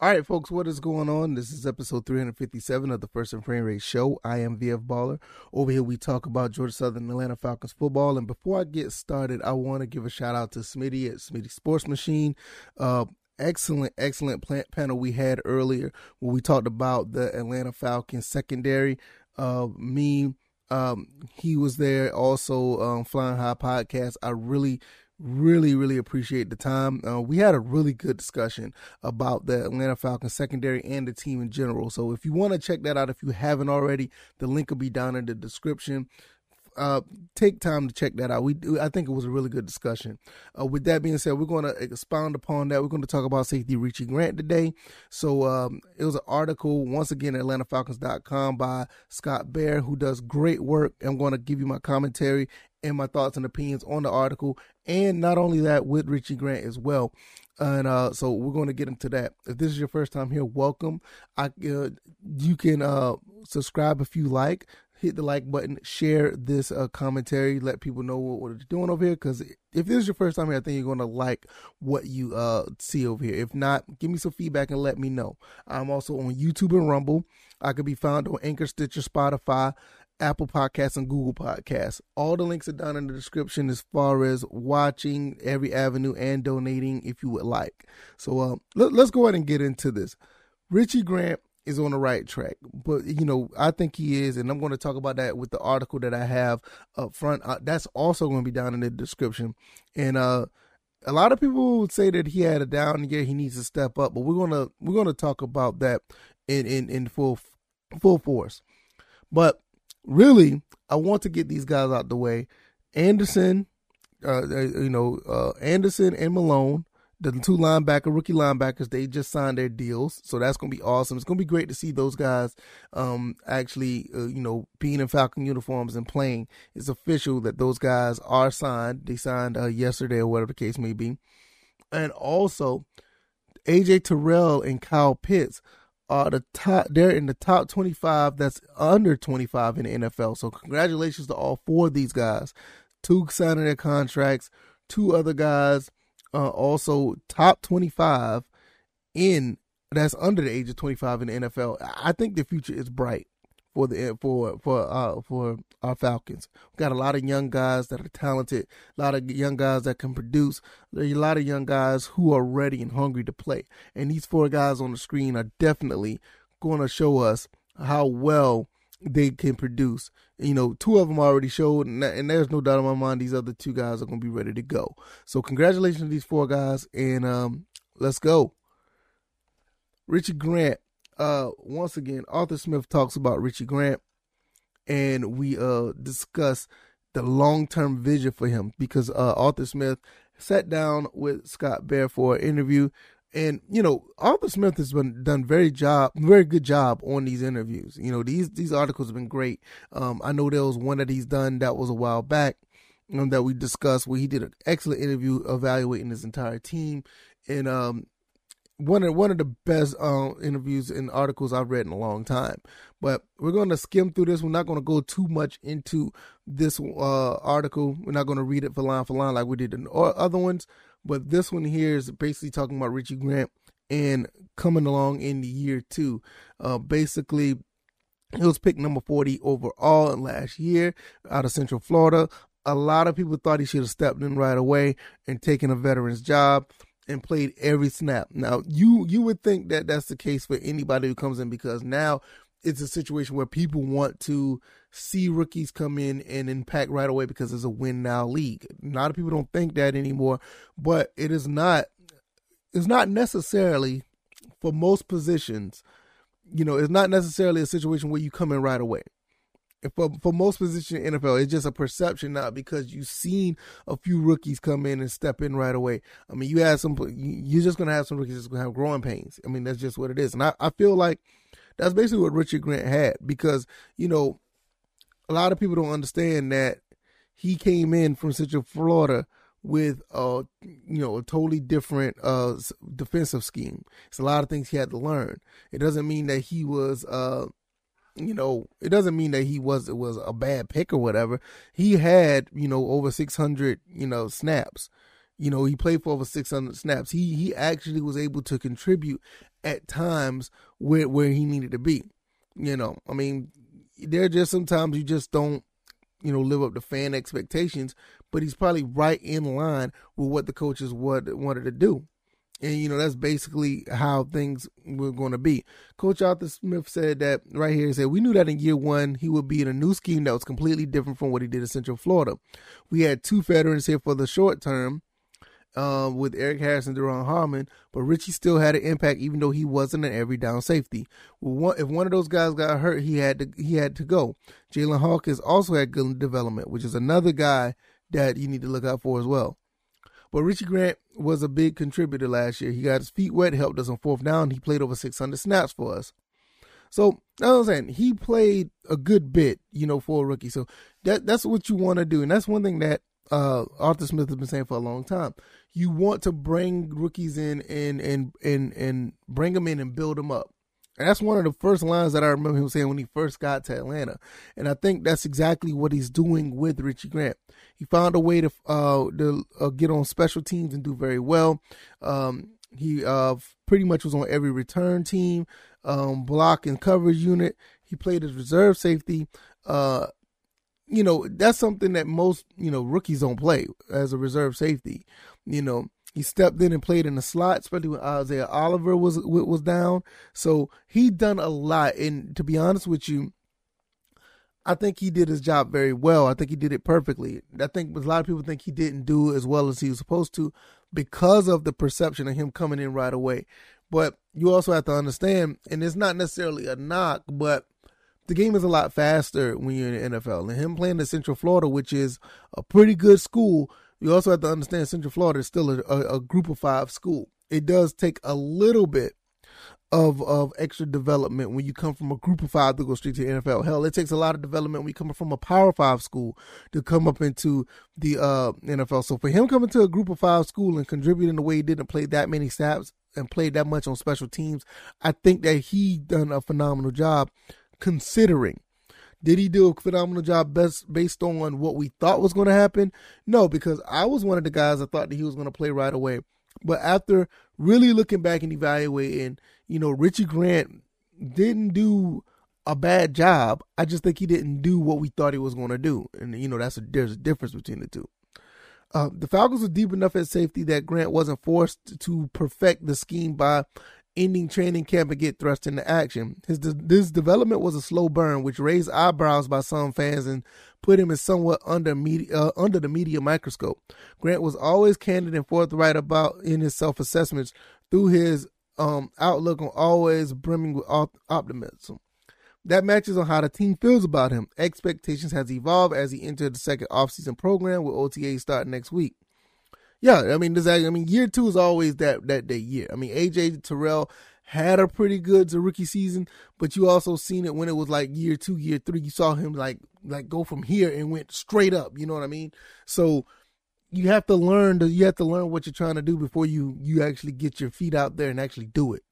All right, folks, what is going on? This is episode 357 of the First and Frame Rate Show. I am VF Baller. Over here, we talk about Georgia Southern Atlanta Falcons football. And before I get started, I want to give a shout out to Smitty at Smitty Sports Machine. Uh, excellent, excellent plant panel we had earlier where we talked about the Atlanta Falcons secondary. Uh, me, um, he was there also, um, Flying High podcast. I really really really appreciate the time uh, we had a really good discussion about the atlanta falcons secondary and the team in general so if you want to check that out if you haven't already the link will be down in the description uh, take time to check that out. We I think it was a really good discussion. Uh, with that being said, we're going to expound upon that. We're going to talk about safety Richie Grant today. So um, it was an article once again at AtlantaFalcons.com by Scott Bair, who does great work. I'm going to give you my commentary and my thoughts and opinions on the article, and not only that, with Richie Grant as well. And uh, so we're going to get into that. If this is your first time here, welcome. I uh, you can uh, subscribe if you like. Hit the like button, share this uh, commentary, let people know what, what they're doing over here. Because if this is your first time here, I think you're going to like what you uh, see over here. If not, give me some feedback and let me know. I'm also on YouTube and Rumble. I can be found on Anchor, Stitcher, Spotify, Apple Podcasts, and Google Podcasts. All the links are down in the description as far as watching every avenue and donating if you would like. So uh, let, us go ahead and get into this. Richie Grant is on the right track, but you know I think he is, and I'm going to talk about that with the article that I have up front. Uh, that's also going to be down in the description, and uh, a lot of people would say that he had a down year, he needs to step up, but we're gonna we're gonna talk about that in in in full full force. But really, I want to get these guys out the way. Anderson, uh, uh, you know, uh, Anderson and Malone, the two linebacker, rookie linebackers, they just signed their deals, so that's gonna be awesome. It's gonna be great to see those guys, um, actually, uh, you know, being in Falcon uniforms and playing. It's official that those guys are signed. They signed uh, yesterday or whatever the case may be, and also AJ Terrell and Kyle Pitts are the top they're in the top 25 that's under 25 in the NFL. So congratulations to all four of these guys. Two signing their contracts, two other guys uh, also top 25 in that's under the age of 25 in the NFL. I think the future is bright for the for for uh for our Falcons. We got a lot of young guys that are talented, a lot of young guys that can produce, a lot of young guys who are ready and hungry to play. And these four guys on the screen are definitely going to show us how well they can produce. You know, two of them already showed, and, and there's no doubt in my mind these other two guys are going to be ready to go. So congratulations to these four guys, and um, let's go. Richie Grant uh, once again, Arthur Smith talks about Richie Grant, and we uh discuss the long term vision for him because uh, Arthur Smith sat down with Scott Bair for an interview. And you know, Arthur Smith has been done very job, very good job on these interviews. You know, these these articles have been great. Um, I know there was one that he's done that was a while back um, that we discussed where he did an excellent interview evaluating his entire team. And um, one of one of the best uh, interviews and articles I've read in a long time. But we're going to skim through this. We're not going to go too much into this uh, article. We're not going to read it for line for line like we did in other ones. But this one here is basically talking about Richie Grant and coming along in the year two. Uh, basically, he was picked number 40 overall last year out of Central Florida. A lot of people thought he should have stepped in right away and taken a veteran's job and played every snap. Now, you you would think that that's the case for anybody who comes in because now it's a situation where people want to see rookies come in and impact right away because it's a win now league. A lot of people don't think that anymore, but it is not it's not necessarily for most positions, you know, it's not necessarily a situation where you come in right away for for most positions in NFL, it's just a perception now because you've seen a few rookies come in and step in right away. I mean, you have some, you're just gonna have some rookies that's gonna have growing pains. I mean, that's just what it is, and I, I feel like that's basically what Richard Grant had because you know a lot of people don't understand that he came in from Central Florida with a you know a totally different uh defensive scheme. It's a lot of things he had to learn. It doesn't mean that he was uh you know, it doesn't mean that he was it was a bad pick or whatever. He had, you know, over 600, you know, snaps. You know, he played for over 600 snaps. He he actually was able to contribute at times where where he needed to be. You know, I mean, there are just sometimes you just don't, you know, live up to fan expectations. But he's probably right in line with what the coaches what wanted to do. And you know that's basically how things were going to be. Coach Arthur Smith said that right here. He said we knew that in year one he would be in a new scheme that was completely different from what he did in Central Florida. We had two veterans here for the short term, uh, with Erik Harris and Duron Harmon, but Richie still had an impact even though he wasn't an every down safety. If one of those guys got hurt, he had to he had to go. Jaylinn Hawkins also had good development, which is another guy that you need to look out for as well. But Richie Grant was a big contributor last year. He got his feet wet, helped us on fourth down. He played over 600 snaps for us. So that's what I'm saying. He played a good bit, you know, for a rookie. So that that's what you want to do, and that's one thing that uh, Arthur Smith has been saying for a long time. You want to bring rookies in and and and and bring them in and build them up. And that's one of the first lines that I remember him saying when he first got to Atlanta. And I think that's exactly what he's doing with Richie Grant. He found a way to uh, to uh, get on special teams and do very well. Um, he uh, pretty much was on every return team, um, block and coverage unit. He played as reserve safety. Uh, you know, that's something that most, you know, rookies don't play as a reserve safety. You know, he stepped in and played in the slot, especially when Isaiah Oliver was was down. So he done a lot. And to be honest with you, I think he did his job very well. I think he did it perfectly. I think a lot of people think he didn't do as well as he was supposed to because of the perception of him coming in right away. But you also have to understand, and it's not necessarily a knock, but the game is a lot faster when you're in the NFL. And him playing in Central Florida, which is a pretty good school, you also have to understand Central Florida is still a, a, a group of five school. It does take a little bit of of extra development when you come from a group of five to go straight to the NFL. Hell, it takes a lot of development when you come from a power five school to come up into the uh, NFL. So for him coming to a group of five school and contributing the way he didn't play that many snaps and played that much on special teams, I think that he done a phenomenal job considering. Did he do a phenomenal job best based on what we thought was going to happen? No, because I was one of the guys that thought that he was going to play right away. But after really looking back and evaluating, you know, Richie Grant didn't do a bad job. I just think he didn't do what we thought he was going to do. And, you know, that's a, there's a difference between the two. Uh, the Falcons were deep enough at safety that Grant wasn't forced to perfect the scheme by ending training camp and get thrust into action. His this development was a slow burn, which raised eyebrows by some fans and put him in somewhat under media, uh, under the media microscope. Grant was always candid and forthright about in his self assessments through his um, outlook on always brimming with optimism. That matches on how the team feels about him. Expectations has evolved as he entered the second offseason program with OTA starting next week. Yeah, I mean, this, I mean, year two is always that that day year. I mean, AJ Terrell had a pretty good rookie season, but you also seen it when it was like year two, year three. You saw him like like go from here and went straight up. You know what I mean? So you have to learn to you have to learn what you're trying to do before you you actually get your feet out there and actually do it.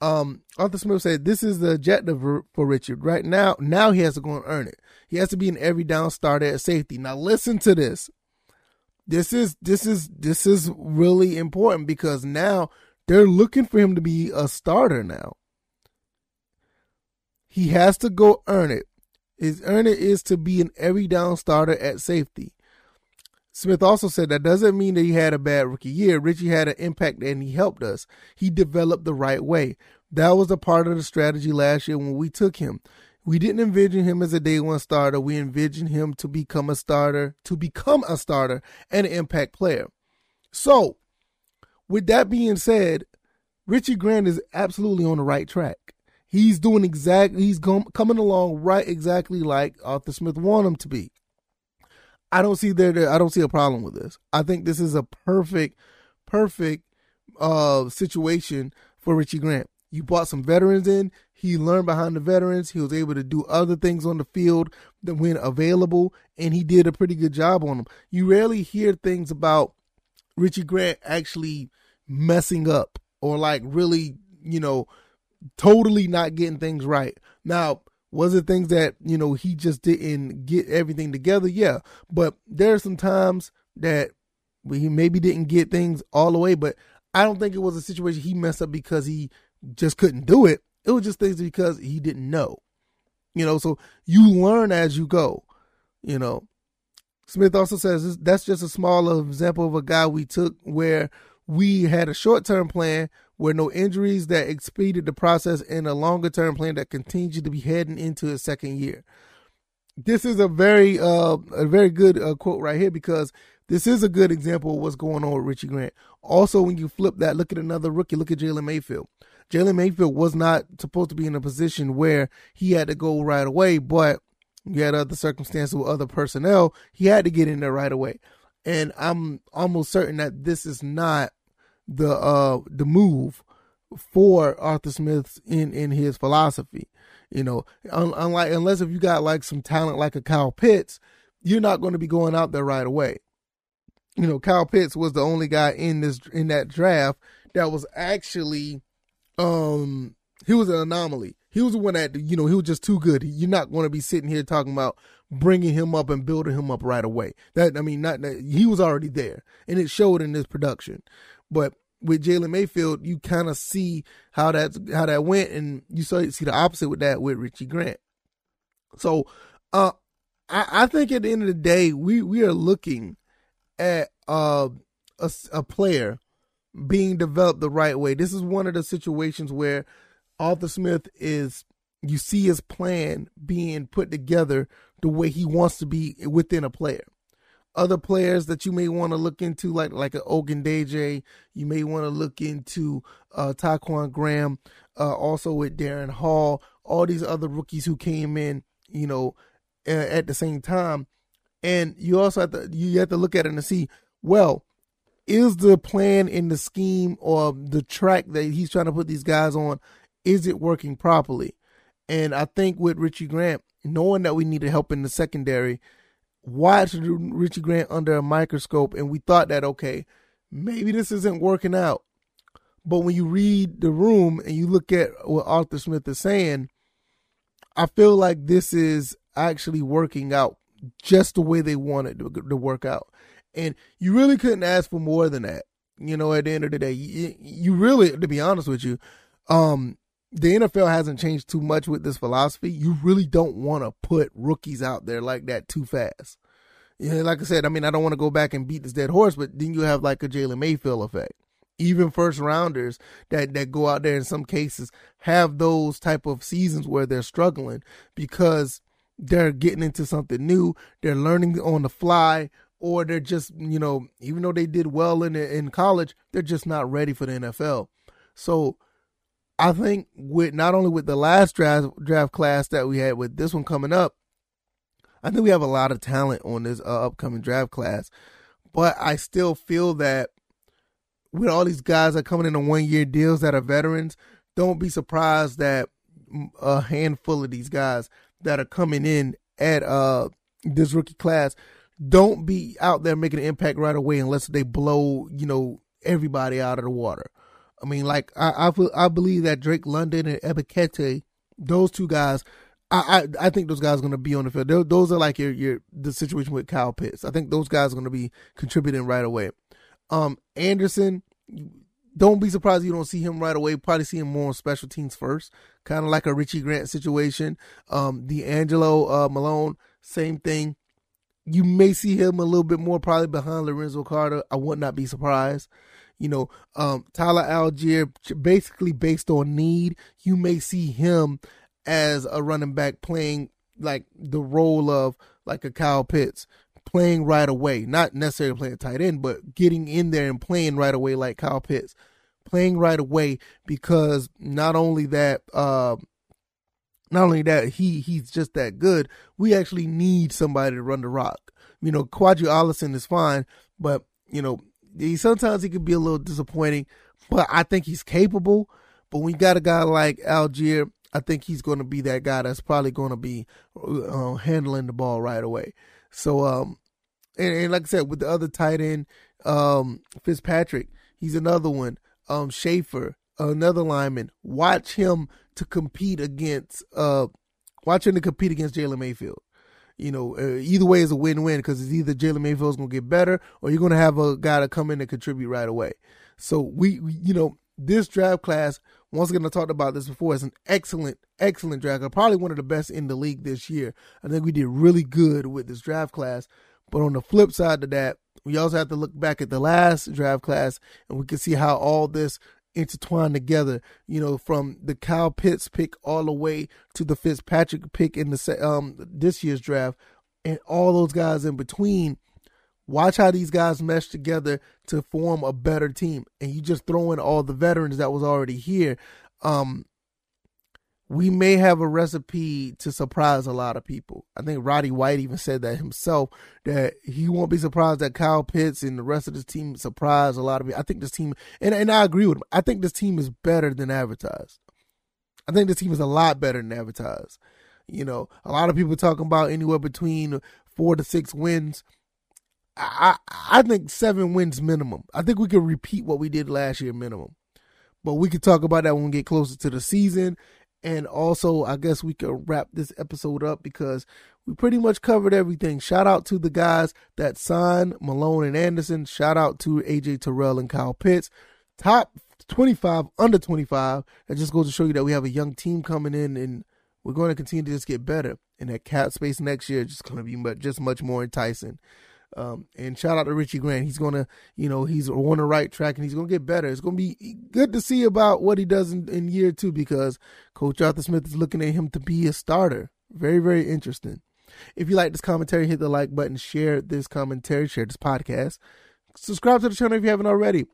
Um, Arthur Smith said this is the objective for Richard right now. Now he has to go and earn it. He has to be an every down starter at safety. Now listen to this this is this is this is really important because now they're looking for him to be a starter now. He has to go earn it. His earn it is to be an every down starter at safety. Smith also said that doesn't mean that he had a bad rookie year. Richie had an impact and he helped us. He developed the right way. That was a part of the strategy last year when we took him. We didn't envision him as a day one starter. We envisioned him to become a starter, to become a starter and an impact player. So, with that being said, Richie Grant is absolutely on the right track. He's doing exactly, he's com- coming along right exactly like Arthur Smith wanted him to be. I don't see there, I don't see a problem with this. I think this is a perfect, perfect uh, situation for Richie Grant. You brought some veterans in. He learned behind the veterans. He was able to do other things on the field that when available, and he did a pretty good job on them. You rarely hear things about Richie Grant actually messing up or like really, you know, totally not getting things right. Now, was it things that, you know, he just didn't get everything together? Yeah. But there are some times that he maybe didn't get things all the way, but I don't think it was a situation he messed up because he just couldn't do it. It was just things because he didn't know. You know, so you learn as you go. You know, Smith also says that's just a small example of a guy we took where we had a short term plan where no injuries that expedited the process and a longer term plan that continued to be heading into his second year. This is a very uh, a very good uh, quote right here because this is a good example of what's going on with Richie Grant. Also, when you flip that, look at another rookie. Look at Jalen Mayfield. Jalen Mayfield was not supposed to be in a position where he had to go right away, but you had other circumstances with other personnel. He had to get in there right away. And I'm almost certain that this is not the uh the move for Arthur Smith in in his philosophy. You know, unlike unless if you got like some talent like a Kyle Pitts, you're not going to be going out there right away. You know, Kyle Pitts was the only guy in this in that draft that was actually um he was an anomaly. He was the one that you know he was just too good. You're not going to be sitting here talking about bringing him up and building him up right away. That I mean, not that he was already there, and it showed in this production. But with Jalen Mayfield, you kind of see how that how that went, and you saw see the opposite with that with Richie Grant. So, uh, I, I think at the end of the day, we we are looking at uh, a a player being developed the right way. This is one of the situations where Arthur Smith is you see his plan being put together the way he wants to be within a player. Other players that you may want to look into, like like an Ogundeji, you may want to look into uh, Ta'Quon Graham, uh, also with Darren Hall, all these other rookies who came in, you know, uh, at the same time, and you also have to you have to look at it and see, well, is the plan in the scheme or the track that he's trying to put these guys on, is it working properly? And I think with Richie Grant, knowing that we needed help in the secondary, watched Richie Grant under a microscope and we thought that, okay, maybe this isn't working out. But when you read the room and you look at what Arthur Smith is saying, I feel like this is actually working out just the way they wanted to, to work out. And you really couldn't ask for more than that. You know, at the end of the day, you, you really, to be honest with you, um, the NFL hasn't changed too much with this philosophy. You really don't want to put rookies out there like that too fast. You know, like I said, I mean, I don't want to go back and beat this dead horse, but then you have like a Jalen Mayfield effect. Even first rounders that, that go out there in some cases have those type of seasons where they're struggling because they're getting into something new. They're learning on the fly, or they're just, you know, even though they did well in in college, they're just not ready for the NFL. So I think with not only with the last draft draft class that we had with this one coming up, I think we have a lot of talent on this uh, upcoming draft class. But I still feel that with all these guys that are coming in on one year deals that are veterans, don't be surprised that a handful of these guys that are coming in at uh this rookie class don't be out there making an impact right away unless they blow, you know, everybody out of the water. I mean, like I I, I believe that Drake London and Ebiketie, those two guys, I, I I think those guys are going to be on the field. They're, those are like your your the situation with Kyle Pitts. I think those guys are going to be contributing right away. Um, Anderson, don't be surprised you don't see him right away. Probably see him more on special teams first, kind of like a Richie Grant situation. Um, DeAngelo uh, Malone, same thing. You may see him a little bit more probably behind Lorenzo Carter. I would not be surprised. You know, um, Tyler Allgeier, basically based on need, you may see him as a running back playing like the role of like a Kyle Pitts, playing right away. Not necessarily playing tight end, but getting in there and playing right away like Kyle Pitts. Playing right away because not only that, uh, not only that he he's just that good. We actually need somebody to run the rock. You know, Qadree Ollison is fine, but you know he sometimes he can be a little disappointing. But I think he's capable. But when you got a guy like Allgeier, I think he's going to be that guy that's probably going to be uh, handling the ball right away. So, um, and, and, like I said, with the other tight end, um, Fitzpatrick, he's another one. Um, Shaffer, another lineman. Watch him to compete against, uh, watch him to compete against Jalen Mayfield. You know, uh, either way is a win-win because it's either Jalen Mayfield's to get better or you're to have a guy to come in and contribute right away. So we, we, you know, this draft class, once again, I talked about this before, is an excellent, excellent draft. Probably one of the best in the league this year. I think we did really good with this draft class. But on the flip side of that, we also have to look back at the last draft class and we can see how all this intertwined together. You know, from the Kyle Pitts pick all the way to the Fitzpatrick pick in the um this year's draft, and all those guys in between. Watch how these guys mesh together to form a better team, and you just throw in all the veterans that was already here. Um, we may have a recipe to surprise a lot of people. I think Roddy White even said that himself that he won't be surprised that Kyle Pitts and the rest of this team surprise a lot of people. I think this team, and, and I agree with him. I think this team is better than advertised. I think this team is a lot better than advertised. You know, a lot of people talking about anywhere between four to six wins. I I think seven wins minimum. I think we can repeat what we did last year minimum. But we could talk about that when we get closer to the season and also, I guess we could wrap this episode up because we pretty much covered everything. Shout out to the guys that signed Malone and Anderson. Shout out to AJ Terrell and Kyle Pitts. Top 25, under 25. That just goes to show you that we have a young team coming in and we're going to continue to just get better. And that cap space next year is just going to be just much more enticing. Um, and shout out to Richie Grant. He's gonna, you know, he's on the right track and he's gonna get better. It's gonna be good to see about what he does in, in year two because Coach Arthur Smith is looking at him to be a starter. Very, very interesting. If you like this commentary, hit the like button, share this commentary, share this podcast. Subscribe to the channel if you haven't already.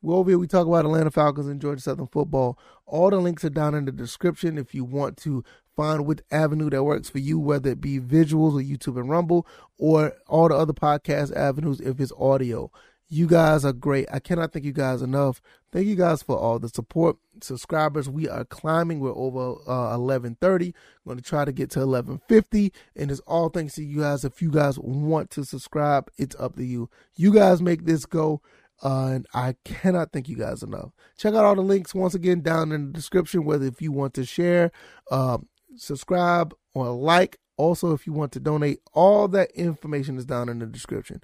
We're over here, we talk about Atlanta Falcons and Georgia Southern football. All the links are down in the description if you want to find which avenue that works for you, whether it be visuals or YouTube and Rumble or all the other podcast avenues if it's audio. You guys are great. I cannot thank you guys enough. Thank you guys for all the support. Subscribers, we are climbing. We're over uh, 1130. I'm going to try to get to 1150. And it's all thanks to you guys. If you guys want to subscribe, it's up to you. You guys make this go. Uh, and I cannot thank you guys enough. Check out all the links once again down in the description, whether if you want to share, um, subscribe, or like. Also, if you want to donate, all that information is down in the description.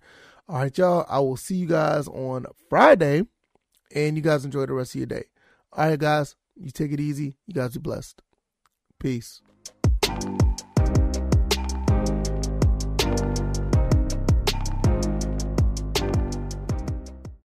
All right, y'all. I will see you guys on Friday, and you guys enjoy the rest of your day. All right, guys. You take it easy. You guys be blessed. Peace.